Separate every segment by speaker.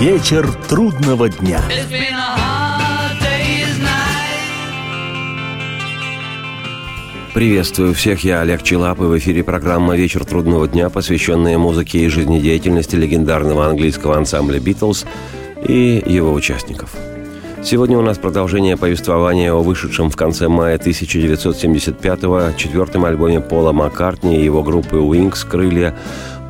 Speaker 1: Вечер трудного дня.
Speaker 2: Приветствую всех, я Олег Челап, и в эфире программа «Вечер трудного дня», посвященная музыке и жизнедеятельности легендарного английского ансамбля «Битлз» и его участников. Сегодня у нас продолжение повествования о вышедшем в конце мая 1975-го четвертом альбоме Пола Маккартни и его группы «Wings» «Крылья»,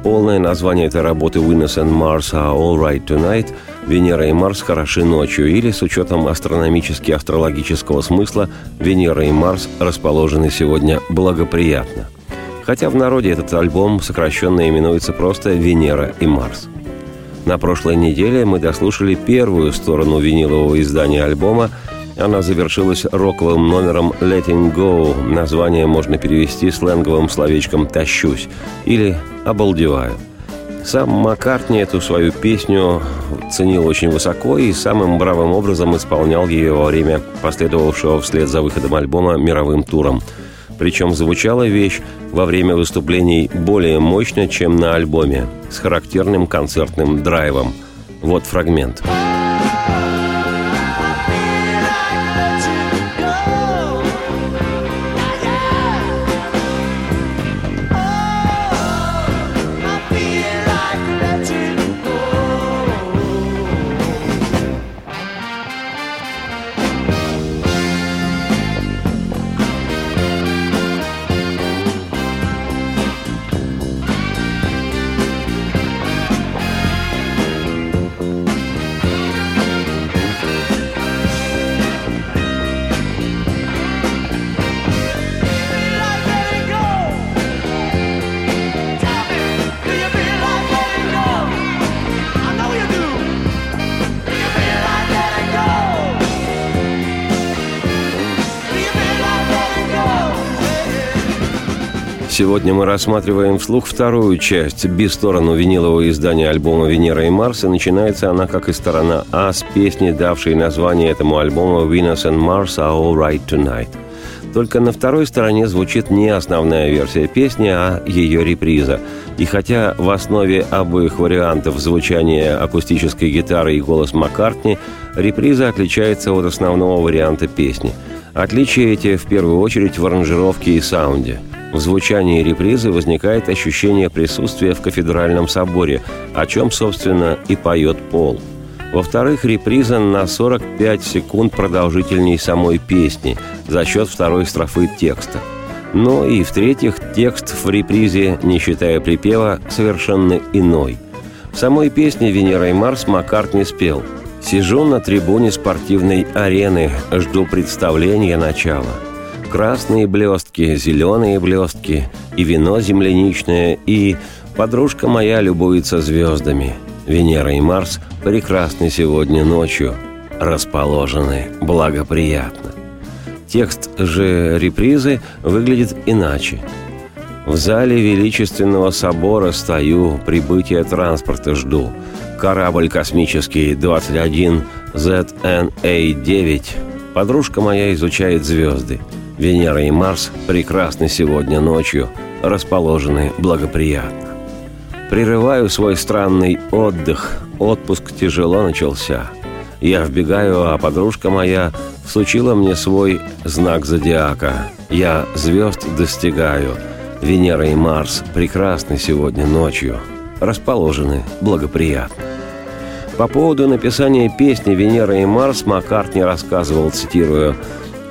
Speaker 2: Полное название этой работы «Venus and Mars are all right tonight» «Венера и Марс хороши ночью» или, с учетом астрономически-астрологического смысла, «Венера и Марс расположены сегодня благоприятно». Хотя в народе этот альбом сокращенно именуется просто «Венера и Марс». На прошлой неделе мы дослушали первую сторону винилового издания альбома – она завершилась роковым номером «Letting Go». Название можно перевести сленговым словечком «тащусь» или «обалдеваю». Сам Маккартни эту свою песню ценил очень высоко и самым бравым образом исполнял ее во время последовавшего вслед за выходом альбома мировым туром. Причем звучала вещь во время выступлений более мощно, чем на альбоме, с характерным концертным драйвом. Вот фрагмент. Фрагмент. Сегодня мы рассматриваем вслух вторую часть, би-сторону винилового издания альбома «Венера и Марс», и начинается она, как и сторона А, с песни, давшей название этому альбому «Venus and Mars are all right tonight». Только на второй стороне звучит не основная версия песни, а ее реприза. И хотя в основе обоих вариантов звучания акустической гитары и голос Маккартни, реприза отличается от основного варианта песни. Отличия эти в первую очередь в аранжировке и саунде – в звучании репризы возникает ощущение присутствия в кафедральном соборе, о чем, собственно, и поет Пол. Во-вторых, реприза на 45 секунд продолжительней самой песни за счет второй строфы текста. Ну и в-третьих, текст в репризе, не считая припева, совершенно иной. В самой песне «Венера и Марс» Маккарт не спел. «Сижу на трибуне спортивной арены, жду представления начала». Красные блестки, зеленые блестки, и вино земляничное, и подружка моя любуется звездами. Венера и Марс прекрасны сегодня ночью, расположены благоприятно. Текст же репризы выглядит иначе. В зале величественного собора стою, прибытия транспорта жду. Корабль космический 21 ZNA-9. Подружка моя изучает звезды – Венера и Марс прекрасны сегодня ночью, расположены благоприятно. Прерываю свой странный отдых, отпуск тяжело начался. Я вбегаю, а подружка моя сучила мне свой знак зодиака. Я звезд достигаю. Венера и Марс прекрасны сегодня ночью, расположены благоприятно. По поводу написания песни «Венера и Марс» Маккартни рассказывал, цитирую,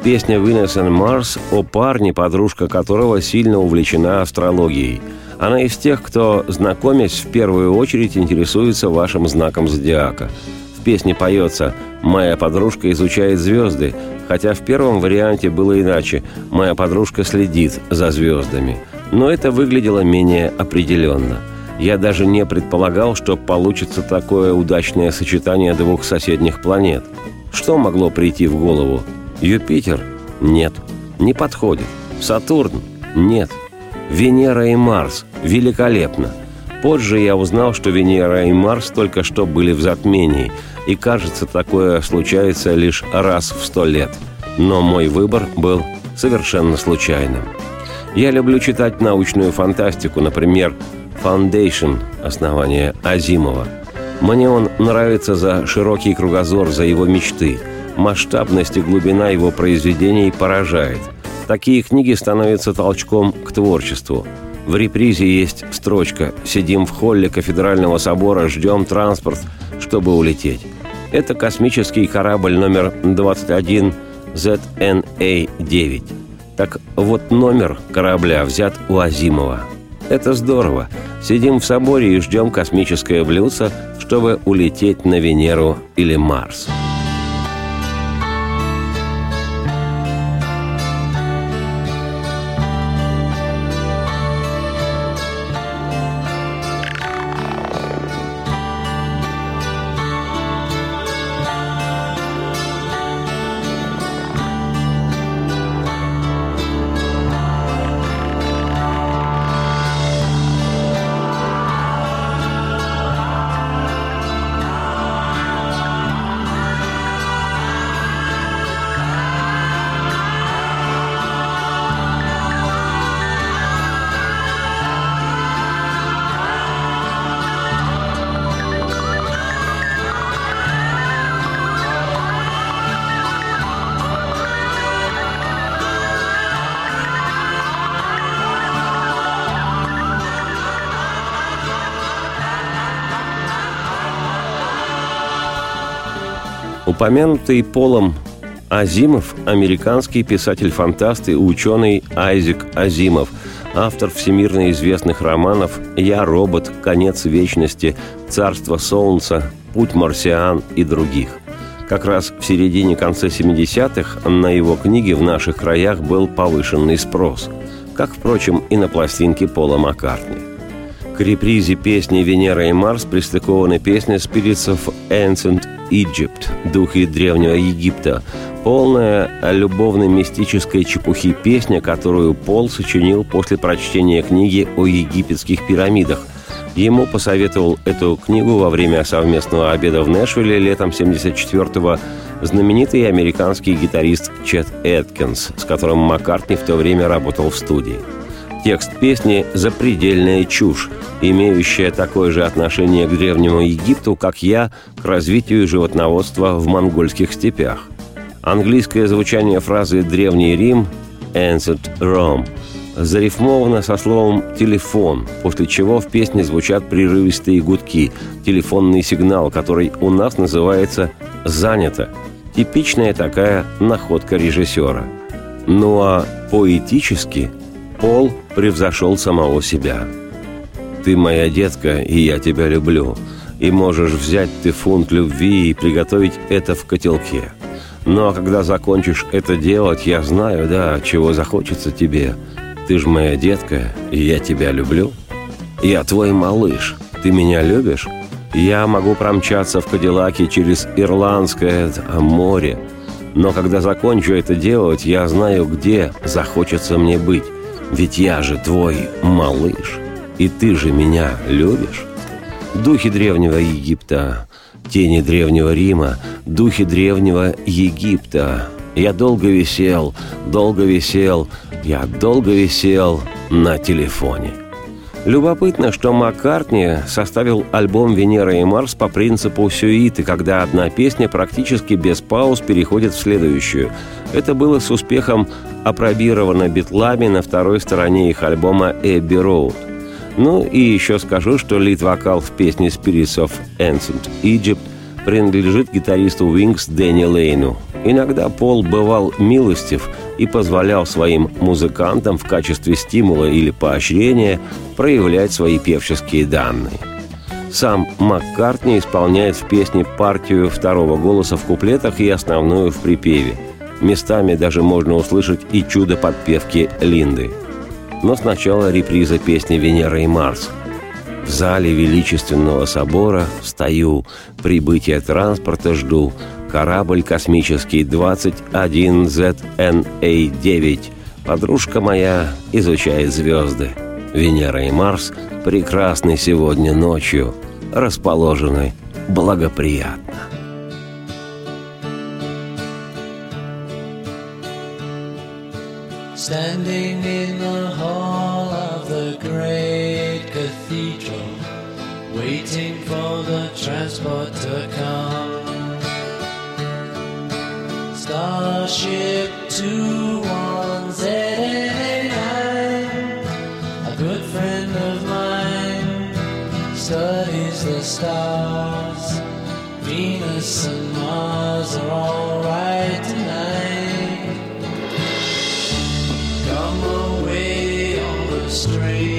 Speaker 2: Песня «Venus Mars» о парне, подружка которого сильно увлечена астрологией. Она из тех, кто, знакомясь, в первую очередь интересуется вашим знаком зодиака. В песне поется «Моя подружка изучает звезды», хотя в первом варианте было иначе «Моя подружка следит за звездами». Но это выглядело менее определенно. Я даже не предполагал, что получится такое удачное сочетание двух соседних планет. Что могло прийти в голову? Юпитер? Нет. Не подходит. Сатурн? Нет. Венера и Марс? Великолепно. Позже я узнал, что Венера и Марс только что были в затмении, и кажется, такое случается лишь раз в сто лет. Но мой выбор был совершенно случайным. Я люблю читать научную фантастику, например, «Foundation» – основание Азимова. Мне он нравится за широкий кругозор, за его мечты. Масштабность и глубина его произведений поражает. Такие книги становятся толчком к творчеству. В репризе есть строчка «Сидим в холле кафедрального собора, ждем транспорт, чтобы улететь». Это космический корабль номер 21 ZNA-9. Так вот номер корабля взят у Азимова. Это здорово. Сидим в соборе и ждем космическое блюдце, чтобы улететь на Венеру или Марс. Упомянутый Полом Азимов – американский писатель-фантаст и ученый Айзек Азимов, автор всемирно известных романов «Я робот», «Конец вечности», «Царство солнца», «Путь марсиан» и других. Как раз в середине-конце 70-х на его книги в наших краях был повышенный спрос, как, впрочем, и на пластинки Пола Маккартни. К репризе песни «Венера и Марс» пристыкованы песни Spirits of Ancient Egypt, духи древнего Египта, полная любовно-мистической чепухи песня, которую Пол сочинил после прочтения книги о египетских пирамидах. Ему посоветовал эту книгу во время совместного обеда в Нэшвилле летом 74-го знаменитый американский гитарист Чет Эткинс, с которым Маккартни в то время работал в студии. Текст песни – запредельная чушь, имеющая такое же отношение к Древнему Египту, как я к развитию животноводства в монгольских степях. Английское звучание фразы «Древний Рим» «Ancient Rome» зарифмовано со словом «телефон», после чего в песне звучат прерывистые гудки, телефонный сигнал, который у нас называется «занято». Типичная такая находка режиссера. Ну а поэтически Пол превзошел самого себя. «Ты моя детка, и я тебя люблю. И можешь взять ты фунт любви и приготовить это в котелке. Но когда закончишь это делать, я знаю, да, чего захочется тебе. Ты ж моя детка, и я тебя люблю. Я твой малыш. Ты меня любишь? Я могу промчаться в Кадиллаке через Ирландское море. Но когда закончу это делать, я знаю, где захочется мне быть. Ведь я же твой малыш, и ты же меня любишь. Духи древнего Египта, тени древнего Рима, духи древнего Египта. Я долго висел, долго висел, я долго висел на телефоне. Любопытно, что Маккартни составил альбом «Венера и Марс» по принципу сюиты, когда одна песня практически без пауз переходит в следующую. Это было с успехом опробировано битлами на второй стороне их альбома «Эбби Роуд». Ну и еще скажу, что лид-вокал в песне «Spirits of Ancient Egypt» принадлежит гитаристу Wings Дэнни Лейну. Иногда Пол бывал милостив и позволял своим музыкантам в качестве стимула или поощрения проявлять свои певческие данные. Сам Маккартни исполняет в песне партию второго голоса в куплетах и основную в припеве. Местами даже можно услышать и чудо подпевки Линды. Но сначала реприза песни «Венера и Марс», в зале величественного собора стою, прибытия транспорта жду. Корабль космический 21ZNA-9. Подружка моя изучает звезды. Венера и Марс прекрасны сегодня ночью, расположены благоприятно. Standing in the hall of the great cathedral, waiting
Speaker 3: for the transport to come. Starship 21089, a good friend of mine, studies the stars. Venus and Mars are alright tonight. strange.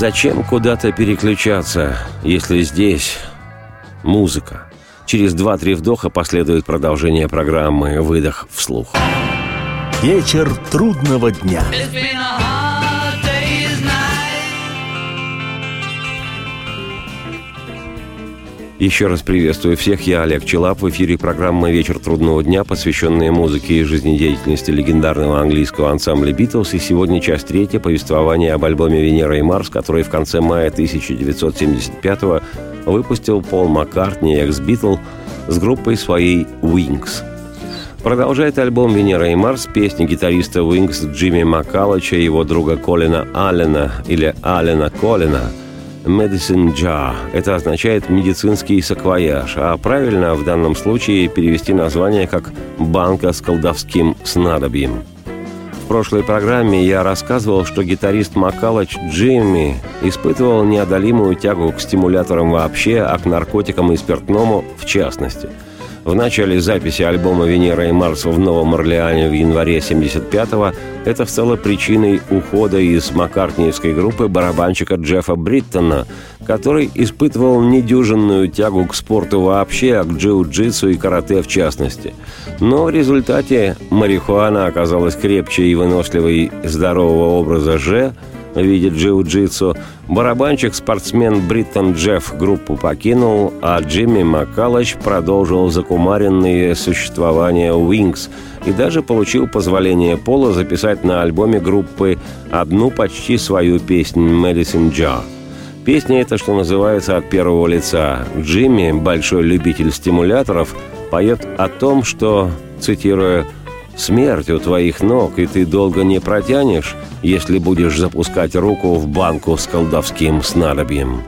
Speaker 2: зачем куда-то переключаться, если здесь музыка? Через два-три вдоха последует продолжение программы «Выдох вслух».
Speaker 1: Вечер трудного дня.
Speaker 3: It's been a
Speaker 2: Еще раз приветствую всех, я Олег Челап. В эфире программа «Вечер трудного дня», посвященная музыке и жизнедеятельности легендарного английского ансамбля «Битлз». И сегодня часть третья – повествование об альбоме «Венера и Марс», который в конце мая 1975 выпустил Пол Маккартни, экс-Битл, с группой своей «Wings». Продолжает альбом «Венера и Марс» песни гитариста Wings Джимми Маккаллоха и его друга Колина Аллена или Аллена Колина – Medicine Jar. Это означает медицинский саквояж, а правильно в данном случае перевести название как «банка с колдовским снадобьем». В прошлой программе я рассказывал, что гитарист Маккаллох Джимми испытывал неодолимую тягу к стимуляторам вообще, а к наркотикам и спиртному в частности – в начале записи альбома «Венера и Марс» в Новом Орлеане в январе 75-го это стало причиной ухода из маккартниевской группы барабанщика Джеффа Бриттона, который испытывал недюжинную тягу к спорту вообще, а к джиу-джитсу и карате в частности. Но в результате марихуана оказалась крепче и выносливой здорового образа «Ж», виде джиу-джитсу, барабанщик-спортсмен Бриттон Джефф группу покинул, а Джимми Маккалыч продолжил закумаренные существования Wings и даже получил позволение Пола записать на альбоме группы одну почти свою песню «Medicine Jar». Песня эта, что называется, от первого лица. Джимми, большой любитель стимуляторов, поет о том, что, цитируя, Смерть у твоих ног, и ты долго не протянешь, если будешь запускать руку в банку с колдовским снадобьем.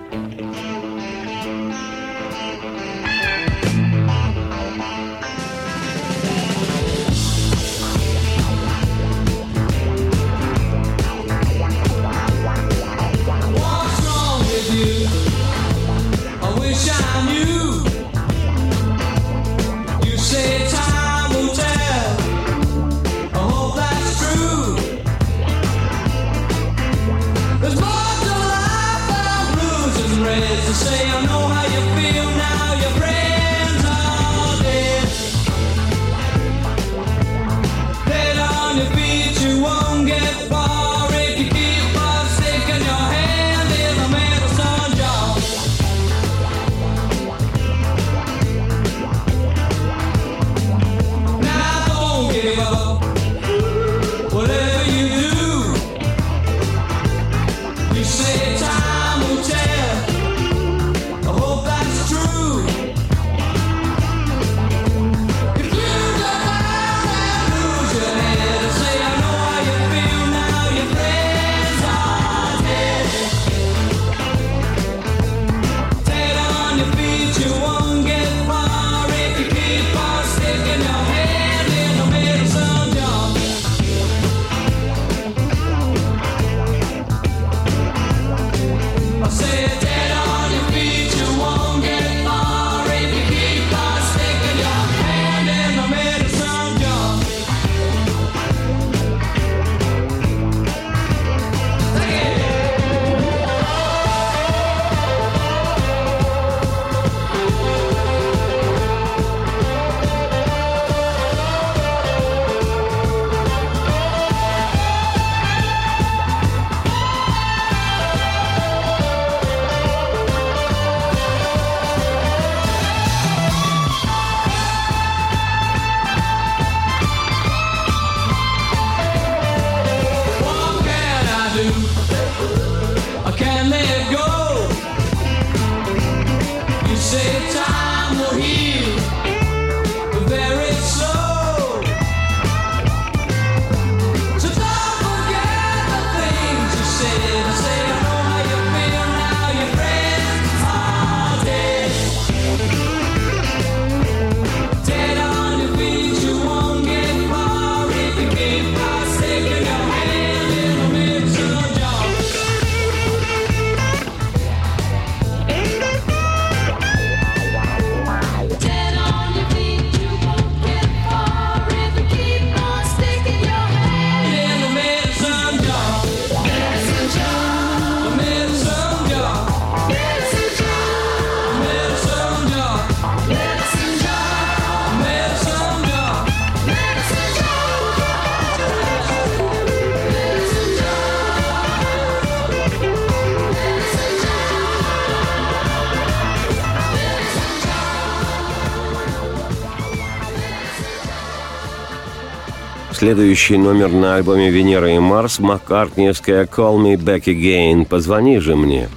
Speaker 2: Следующий номер на альбоме «Венера и Марс» – маккартниевская «Call me back again» – «Позвони же мне».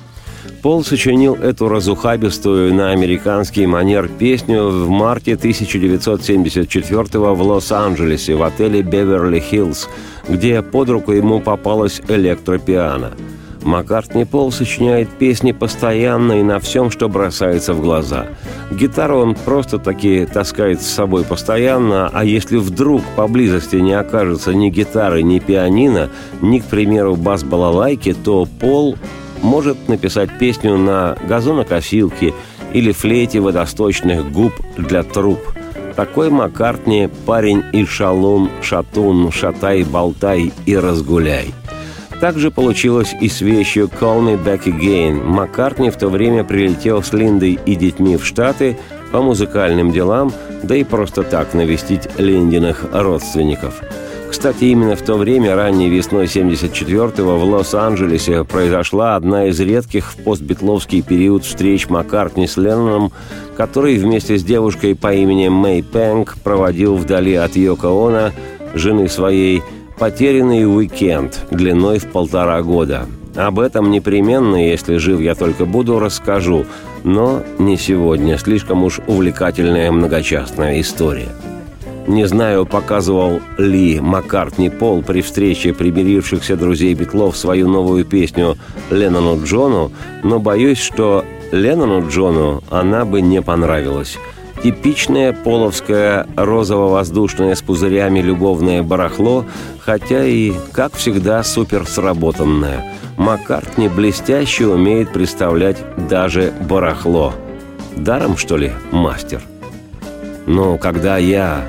Speaker 2: Пол сочинил эту разухабистую на американский манер песню в марте 1974 в Лос-Анджелесе в отеле «Беверли-Хиллз», где под руку ему попалась электропиано. Маккартни Пол сочиняет песни постоянно и на всем, что бросается в глаза. Гитару он просто-таки таскает с собой постоянно, а если вдруг поблизости не окажется ни гитары, ни пианино, ни, к примеру, бас-балалайки, то Пол может написать песню на газонокосилке или флейте водосточных губ для труб. Такой Маккартни – парень и шалун, шатун, шатай, болтай и разгуляй. Так же получилось и с вещью «Call Me Back Again». Маккартни в то время прилетел с Линдой и детьми в Штаты по музыкальным делам, да и просто так навестить Линдиных родственников – кстати, именно в то время, ранней весной 74-го, в Лос-Анджелесе произошла одна из редких в постбитловский период встреч Маккартни с Ленноном, который вместе с девушкой по имени Мэй Пэнк проводил вдали от Йоко Оно, жены своей, потерянный уикенд длиной в полтора года. Об этом непременно, если жив я только буду, расскажу, но не сегодня, слишком уж увлекательная многочастная история. Не знаю, показывал ли Маккартни Пол при встрече примирившихся друзей Битлов свою новую песню Леннону Джону, но боюсь, что Леннону Джону она бы не понравилась. Типичное половское розово-воздушное с пузырями любовное барахло, хотя и, как всегда, супер сработанное. Маккартни блестяще умеет представлять даже барахло. Даром, что ли, мастер? Но когда я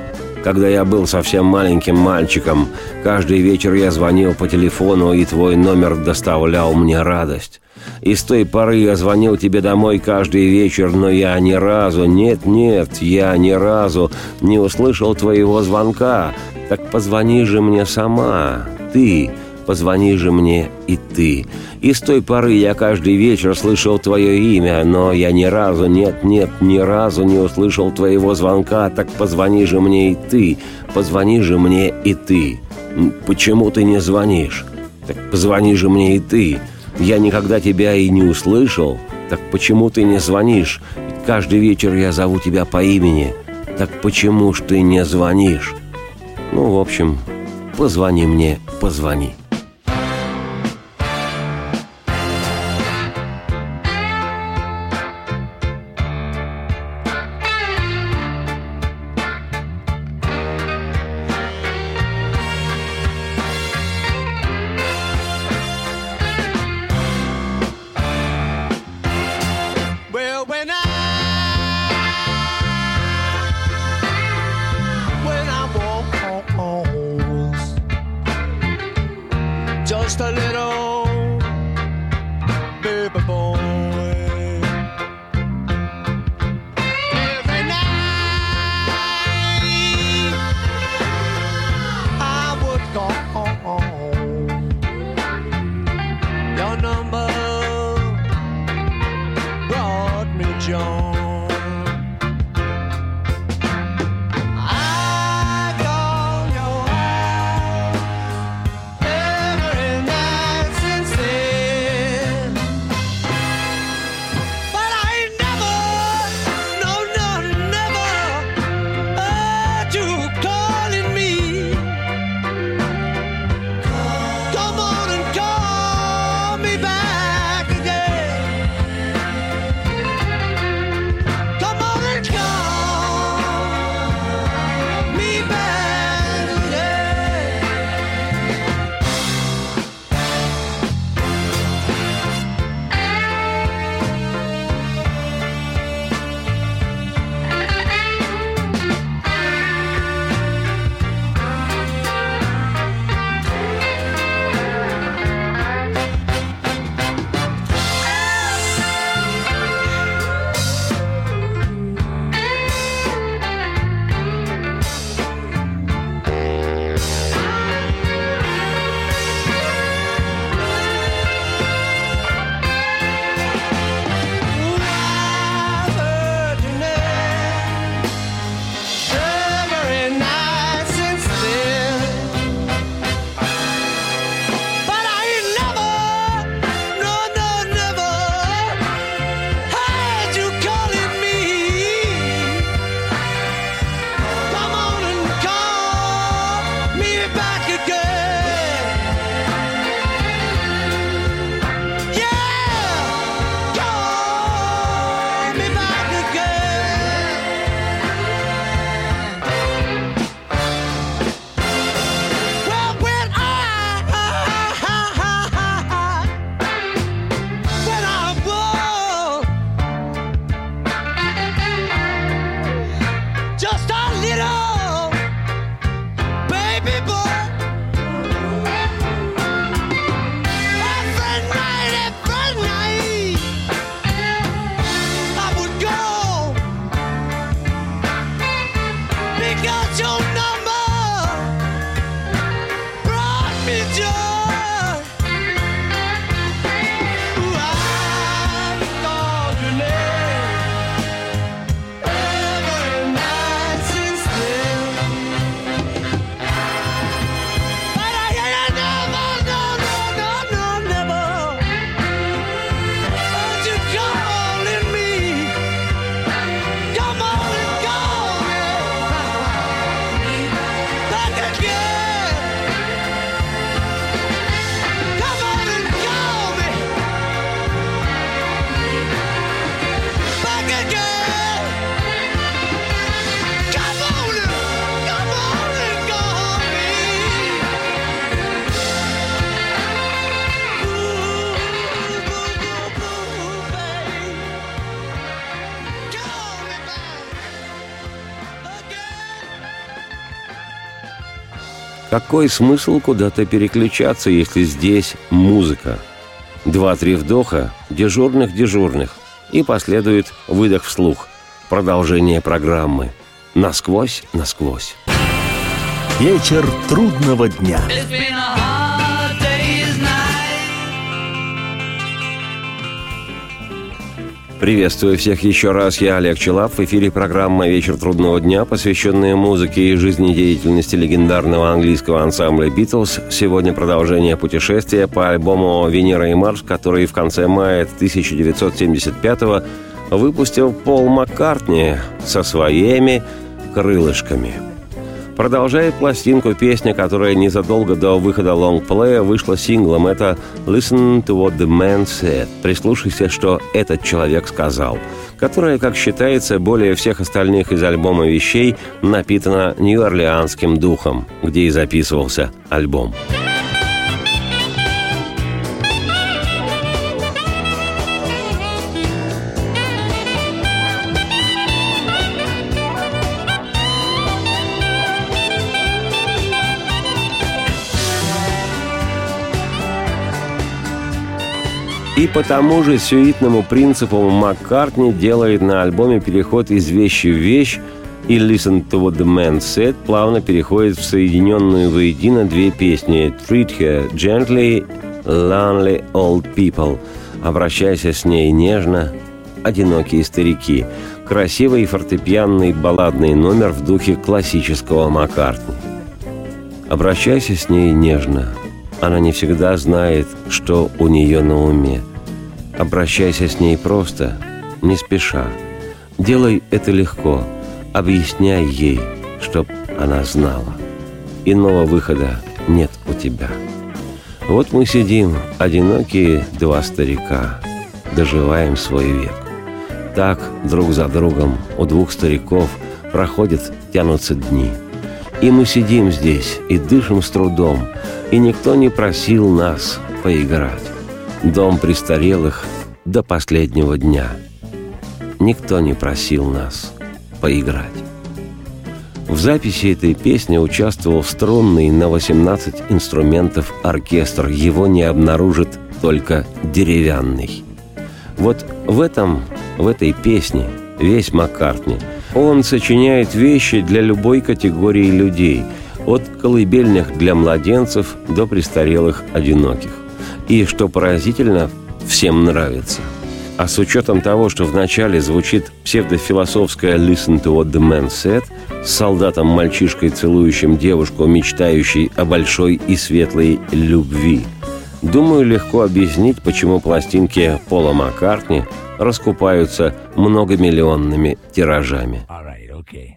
Speaker 2: когда я был совсем маленьким мальчиком. Каждый вечер я звонил по телефону, и твой номер доставлял мне радость. И с той поры я звонил тебе домой каждый вечер, но я ни разу, нет-нет, я ни разу не услышал твоего звонка. Так позвони же мне сама, ты, позвони же мне и ты. И с той поры я каждый вечер слышал твое имя, но я ни разу, нет, нет, ни разу не услышал твоего звонка, так позвони же мне и ты, позвони же мне и ты. Почему ты не звонишь? Так позвони же мне и ты. Я никогда тебя и не услышал. Так почему ты не звонишь? Каждый вечер я зову тебя по имени. Так почему ж ты не звонишь? Ну, в общем, позвони мне, позвони. Какой смысл куда-то переключаться, если здесь музыка? Два-три вдоха, дежурных-дежурных, и последует выдох вслух. Продолжение программы. Насквозь-насквозь.
Speaker 1: Вечер трудного дня.
Speaker 3: It's been a
Speaker 2: Приветствую всех еще раз. Я Олег Челап. В эфире программа «Вечер трудного дня», посвященная музыке и жизнедеятельности легендарного английского ансамбля «Битлз». Сегодня продолжение путешествия по альбому «Венера и Марс», который в конце мая 1975 выпустил Пол Маккартни со своими крылышками. Продолжает пластинку песня, которая незадолго до выхода лонгплея вышла синглом. Это «Listen to what the man said» – «Прислушайся, что этот человек сказал», которая, как считается, более всех остальных из альбома вещей напитана нью-орлеанским духом, где и записывался альбом. И по тому же сюитному принципу Маккартни делает на альбоме переход из вещи в вещь, и «Listen to what the man said» плавно переходит в соединенную воедино две песни «Treat her gently», «Lonely old people», «Обращайся с ней нежно», «Одинокие старики», красивый фортепианный балладный номер в духе классического Маккартни. Обращайся с ней нежно. Она не всегда знает, что у нее на уме. Обращайся с ней просто, не спеша. Делай это легко. Объясняй ей, чтоб она знала. Иного выхода нет у тебя. Вот мы сидим, одинокие два старика, доживаем свой век. Так друг за другом у двух стариков проходят, тянутся дни – и мы сидим здесь и дышим с трудом, и никто не просил нас поиграть. Дом престарелых до последнего дня. Никто не просил нас поиграть. В записи этой песни участвовал струнный на 18 инструментов оркестр. Его не обнаружит только деревянный. Вот в этом, в этой песне весь Маккартни – он сочиняет вещи для любой категории людей, от колыбельных для младенцев до престарелых одиноких. И, что поразительно, всем нравится. А с учетом того, что вначале звучит псевдофилософская «Listen to what the man said», с солдатом-мальчишкой, целующим девушку, мечтающей о большой и светлой любви, думаю, легко объяснить, почему пластинки Пола Маккартни раскупаются многомиллионными тиражами.
Speaker 4: All right, okay.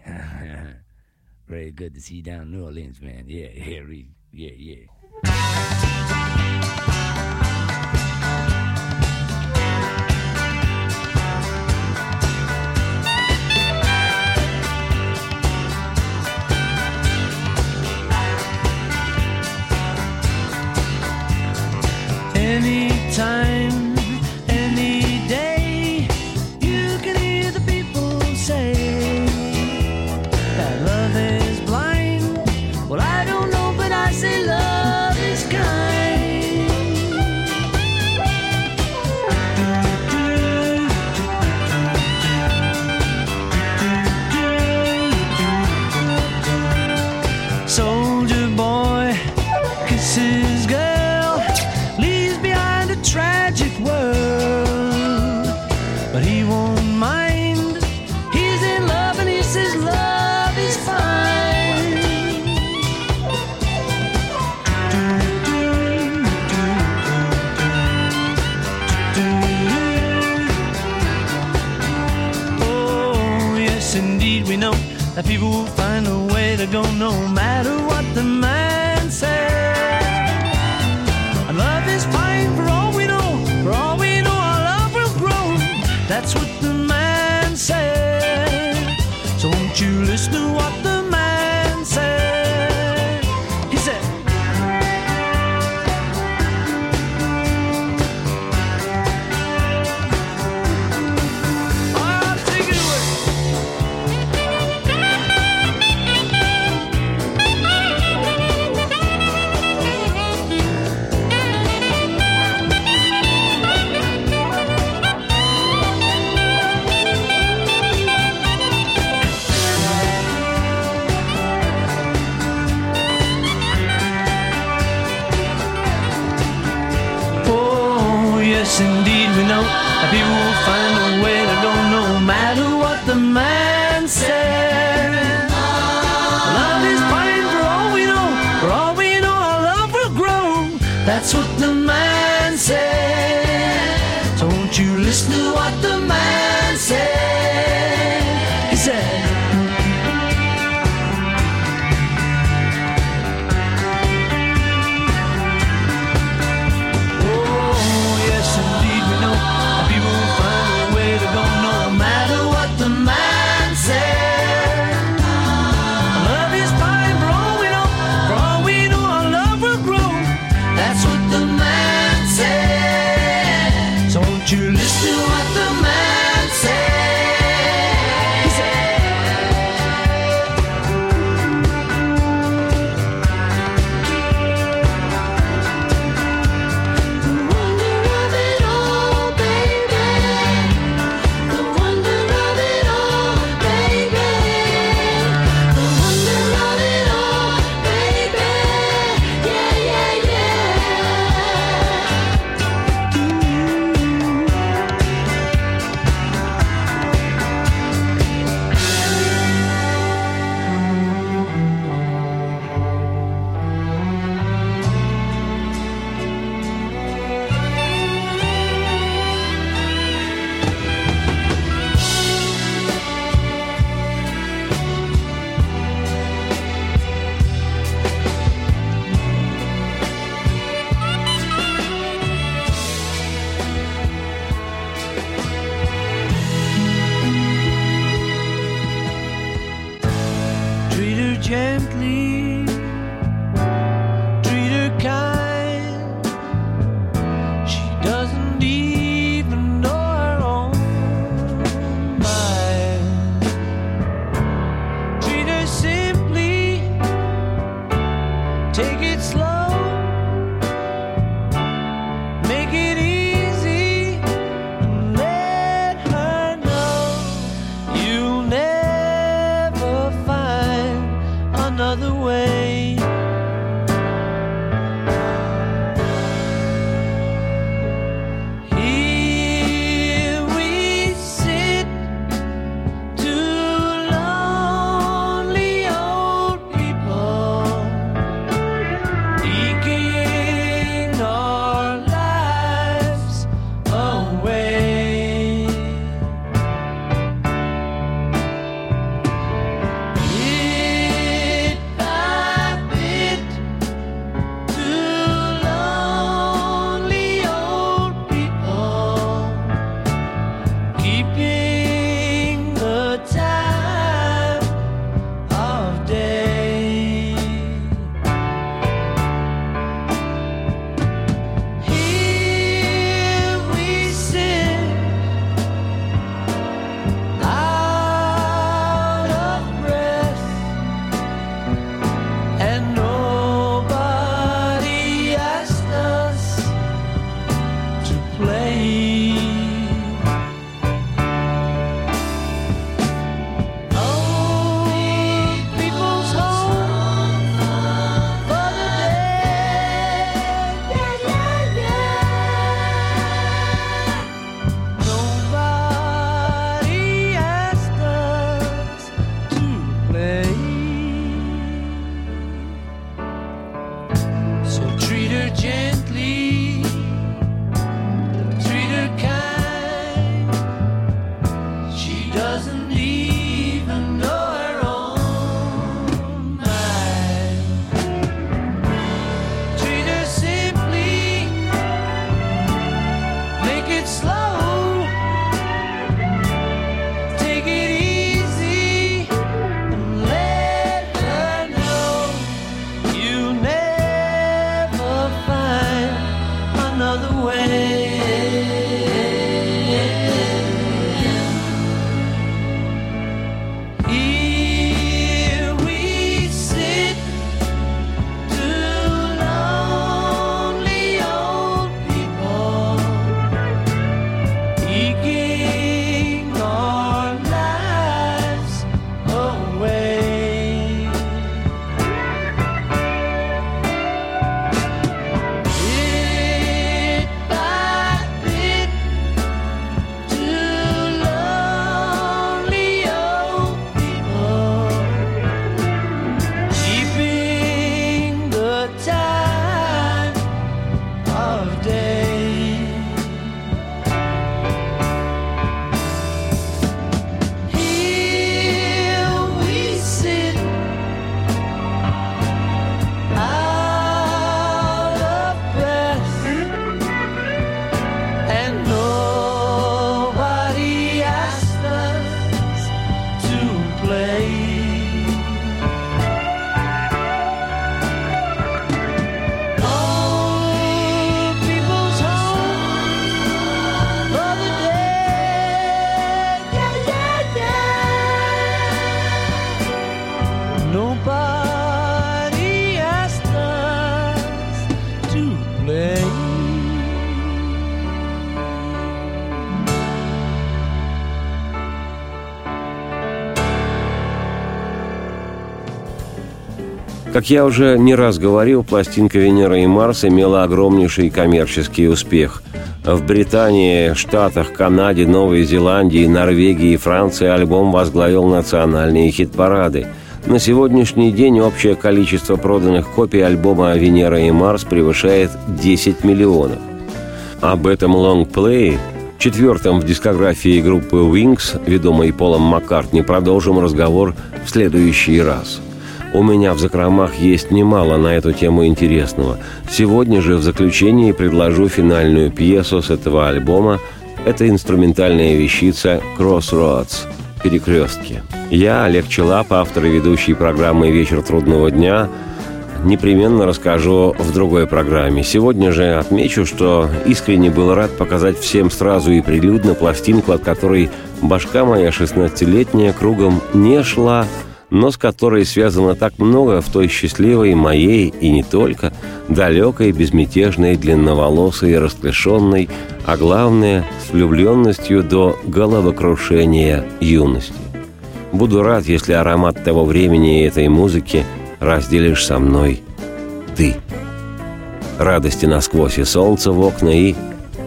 Speaker 4: Very good to see you down in New Orleans, man. Yeah, yeah, yeah, yeah.
Speaker 2: Как я уже не раз говорил, пластинка «Венера и Марс» имела огромнейший коммерческий успех. В Британии, Штатах, Канаде, Новой Зеландии, Норвегии и Франции альбом возглавил национальные хит-парады. На сегодняшний день общее количество проданных копий альбома «Венера и Марс» превышает 10 миллионов. Об этом лонгплее, четвертом в дискографии группы Wings, ведомой Полом Маккартни, продолжим разговор в следующий раз – у меня в закромах есть немало на эту тему интересного. Сегодня же в заключении предложу финальную пьесу с этого альбома. Это инструментальная вещица «Crossroads» – «Перекрестки». Я, Олег Челап, автор и ведущий программы «Вечер трудного дня», непременно расскажу в другой программе. Сегодня же отмечу, что искренне был рад показать всем сразу и прилюдно пластинку, от которой башка моя 16-летняя кругом не шла – но с которой связано так много в той счастливой моей и не только, далекой, безмятежной, длинноволосой, расклешенной, а главное, с влюбленностью до головокрушения юности. Буду рад, если аромат того времени и этой музыки разделишь со мной ты. Радости насквозь и солнце в окна и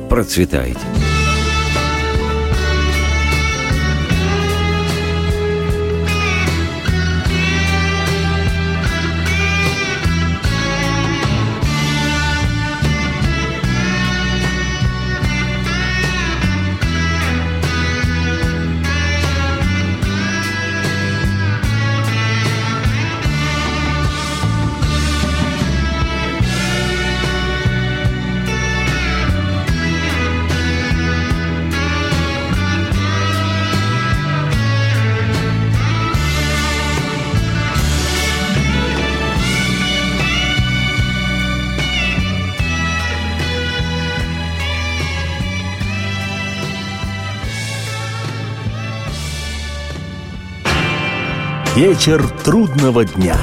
Speaker 2: процветайте.
Speaker 1: Вечер трудного дня.